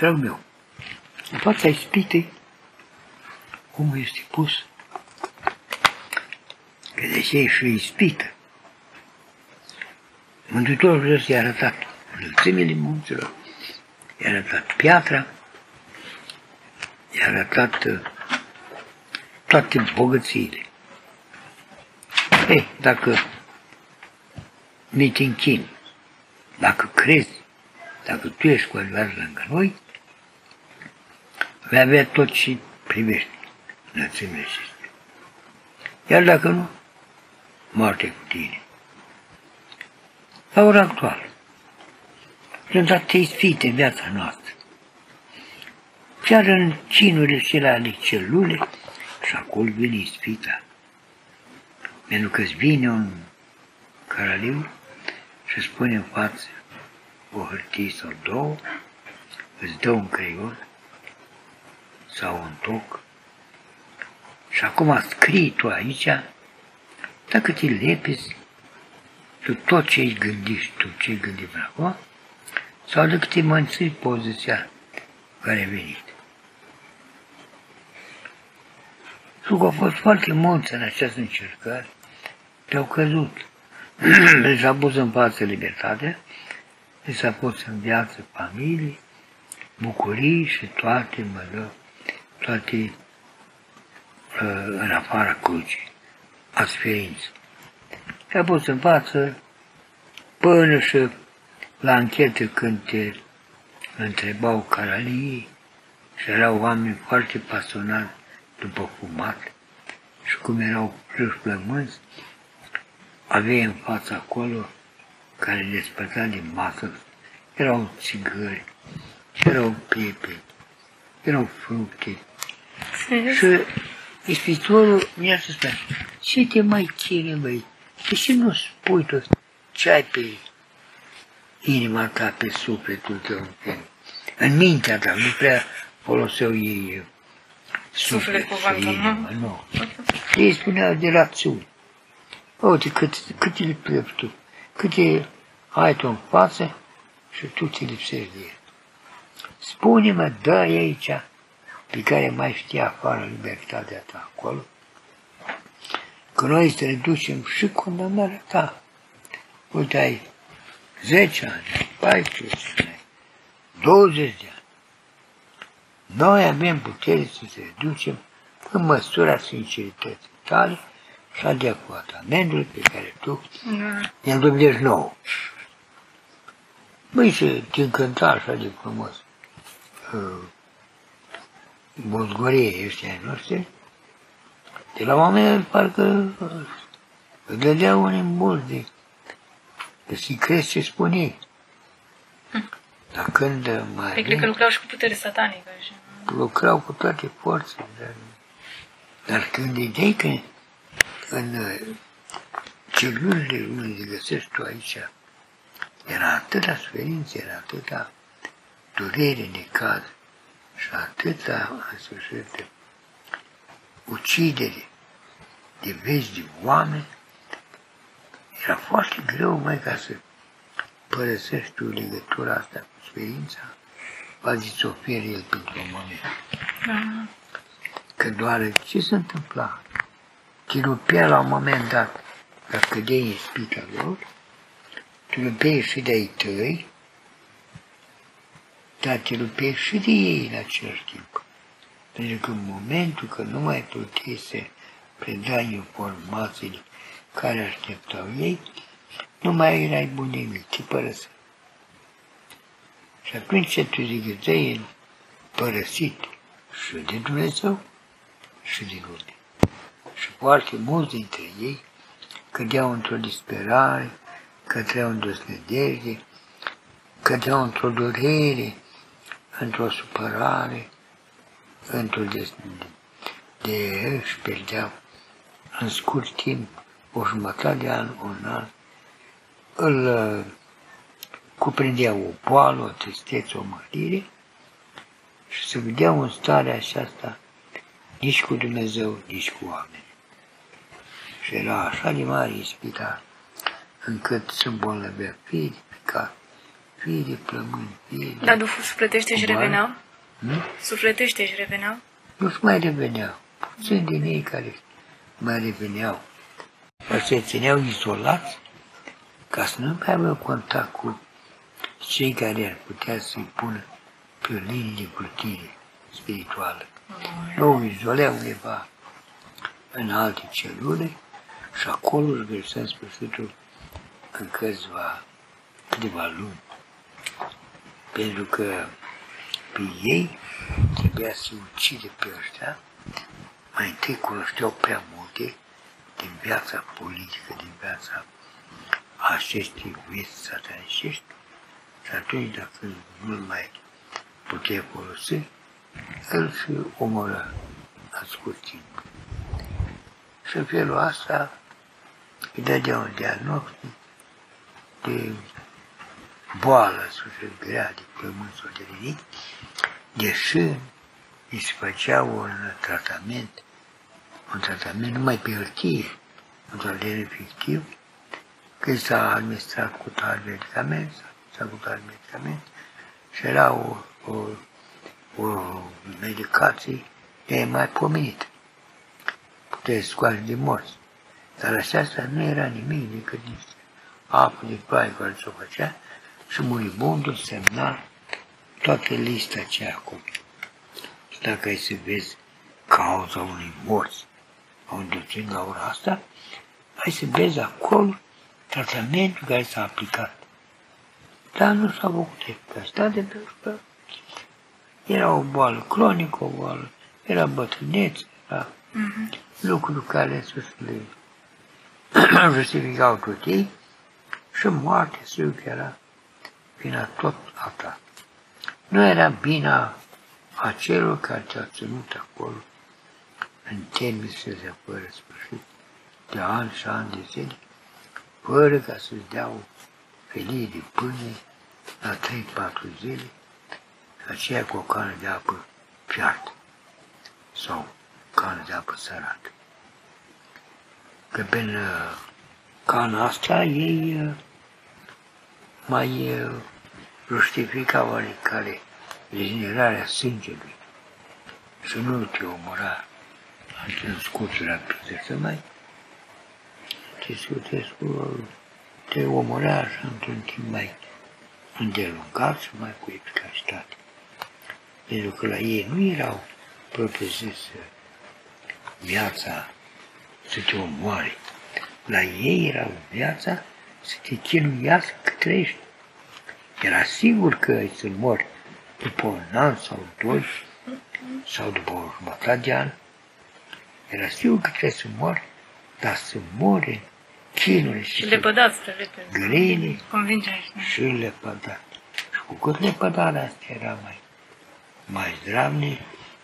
Dragul meu, în fața ispitei, omul este pus că de ce e și ispită. Mântuitorul Hristos i-a arătat înălțimile munților, i-a arătat piatra, i-a arătat uh, toate bogățiile. Ei, dacă mi te închini, dacă crezi, dacă tu ești cu adevărat lângă noi, vei avea tot și primești înălțimile acestea. Iar dacă nu, moarte cu tine. La ora actuală, sunt atâtea sfinte în viața noastră. Chiar în cinurile cele ale celule, și acolo vine ispita. Pentru că îți vine un caraliu și spune în față o hârtie sau două, îți dă un creion sau un toc și acum scrii tu aici, dacă te lepezi tu tot ce ai gândit tu, ce ai gândit până acum, sau dacă te menții poziția care a venit. Pentru că au fost foarte mulți în această încercare, te-au căzut. le s-a pus în față libertatea, le s-a pus în viață familie, bucurii și toate, mă toate uh, în afara crucii, a sferinței. Și-a pus în față până și la închetă când te întrebau caralii și erau oameni foarte pasionați după fumat și cum erau plămânți, avea în fața acolo care despărta din masă, erau țigări, erau pepe, erau fructe. Și ispitorul mi-a spus, ce te mai chine, băi? De ce nu spui tu ce ai pe inima ta, pe sufletul tău, pe, în mintea ta, nu prea foloseau ei sufletul și inima, nu. Ei spuneau de rațiuni. Uite cât, cât le plăpi tu, câte ai tu în față și tu ți lipsești de el. Spune-mă, dă aici, pe care mai știa afară libertatea ta acolo, că noi să reducem și condamnarea ta. Uite, ai 10 ani, 14 ani, 20 de ani. Noi avem putere să se reducem în măsura sincerității tale și adecvatamentul pe care tu da. ne-l doblești nou. Băi, să te încânta așa de frumos uh, bozgorie ăștia ai noștri, de la oameni parcă îți dădea un impuls de, de să crezi ce spune. Dar când mai... Păi cred că lucrau și cu putere satanică. Și... Lucrau cu toate forțele, dar, dar când idei că în celulele unde găsești tu aici, era atâta suferință, era atâta durere, necaz și atâta, în sfârșit, ucidere de vezi de oameni, era foarte greu mai ca să părăsești tu legătura asta cu sferința, va ți oferi el pentru un moment. Da. Că doar ce se întâmpla? Te rupea la un moment dat, dacă cădeai în spica lor, te rupeai și de-ai tăi, dar te rupeai și de ei în același timp. Pentru că în momentul că nu mai puteai să predai informațiile care așteptau ei, nu mai erai bun nimic, te părăsă. Și atunci ce tu zicăței în părăsit și de Dumnezeu și din lume. Și foarte mulți dintre ei cădeau într-o disperare, cădeau într-o snădejde, cădeau într-o durere, într-o supărare, într-o de, de își pierdeau în scurt timp, o jumătate de an, un an, îl uh, cuprindea o boală, o tristețe, o mărire și se vedeau în starea aceasta nici cu Dumnezeu, nici cu oameni. Și era așa de mare ispita încât se îmbolnăvea fie de picat, fie de plămâni, fie de... Dar Duhul sufletește și Bani. reveneau? Nu? Sufletește și reveneau? Nu-și mai reveneau. Puțin din ei care mai reveneau. Dar se țineau izolați ca să nu mai aibă contact cu cei care ar putea să-i pună pe o linie de plutire spirituală. Nu îl izoleau undeva în alte celule și acolo îl găsea în sfârșitul în câțiva, câteva luni. Pentru că pe ei trebuia să ucide pe ăștia, mai întâi cunoșteau prea multe din viața politică, din viața acestei vieți satanicești și atunci dacă nu mai putea folosi, el și omoră în scurt timp. Și în felul asta îi dădea un diagnostic de boală suflet grea de pământ sau de nimic, deși îi se făcea un tratament, un tratament numai pe hârtie, un tratament efectiv, că s-a administrat cu tare medicament, s-a cu tare medicament și era o, o, o medicație de mai pomenit. Puteai scoate de morți. Dar aceasta nu era nimic decât niște apă de ploaie care se făcea și muribundul semna toată lista ce acolo. Și dacă ai să vezi cauza unui morți a un duțin la ora asta, ai să vezi acolo tratamentul care s-a aplicat. Dar nu s-a făcut eficacitate pentru că era o boală cronică, o boală, era bătrânețe, era Mhm. lucruri care să le justificau tot ei și moartea se era vina tot a ta. Nu era bina acelor care te-au ținut acolo în temnițele fără sfârșit, de ani și ani de zile, fără ca să-ți dea o felie de pâine la 3-4 zile, aceea cu o cană de apă fiartă sau cană de apă sărată. Că prin uh, cana asta ei uh, mai uh, justifica oarecare regenerarea sângelui și nu te omora în scurt rapid, să mai te scutesc cu te omora așa într-un timp mai îndelungat și mai cu eficacitate. Pentru că la ei nu erau propriu-zis viața să te omoare. La ei era viața să te chinuiască cât trăiești. Era sigur că îi să mori după un an sau doi, sau după o jumătate de an. Era sigur că trebuie să mori, dar să mori chinurile și Și să lepădați de repede. grele Convingeai. și lepădat. Și cu cât lepădarea asta era mai, mai zdravnic,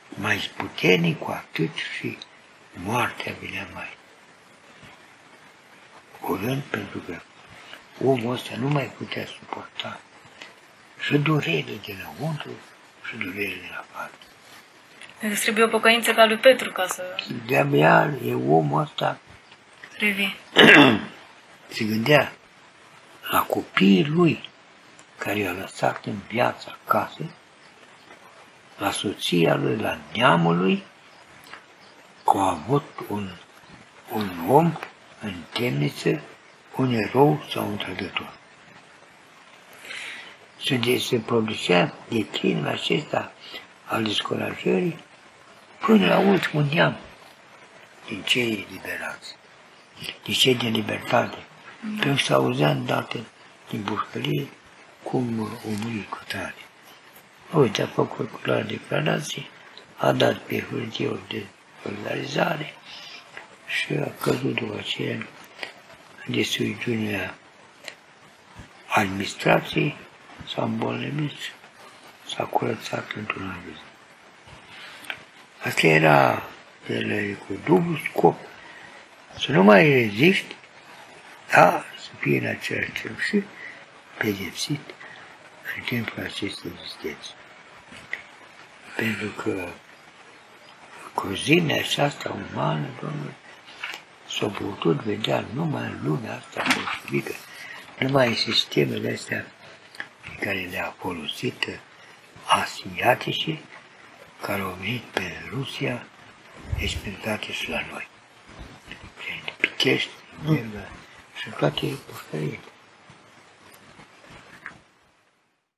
mai puternic, cu atât și moartea venea mai curând, pentru că omul ăsta nu mai putea suporta și durerile de înăuntru și durerile din afară. Deci trebuie o pocăință ca lui Petru ca să De-abia e omul ăsta revii. se gândea la copiii lui care i-a lăsat în viața acasă, la soția lui, la neamul lui, că a avut un, un om în temniță, un erou sau un trădător. Și de se producea declinul acesta al descurajării până la ultimul neam din cei eliberați, din cei de libertate. Pentru că s-auzea îndată din bușcălie cum o muri cu tare. Uite, a făcut cu la declarație, a dat pe hârtiul de organizare și a căzut după aceea de suițiunea administrației, s-a îmbolnăvit, s-a curățat într-un an de zi. Asta era el cu dublu scop, să nu mai reziști, da, să fie în același timp și pedepsit în timpul acestei existențe. Pentru că cruzimea aceasta umană, Domnule, s-a putut vedea numai în lumea asta bolșevică, numai în sistemele astea pe care le-a folosit asiatice care au venit pe Rusia experimentate și la noi. Prin Pitești, Nerva și toate pușcăriile.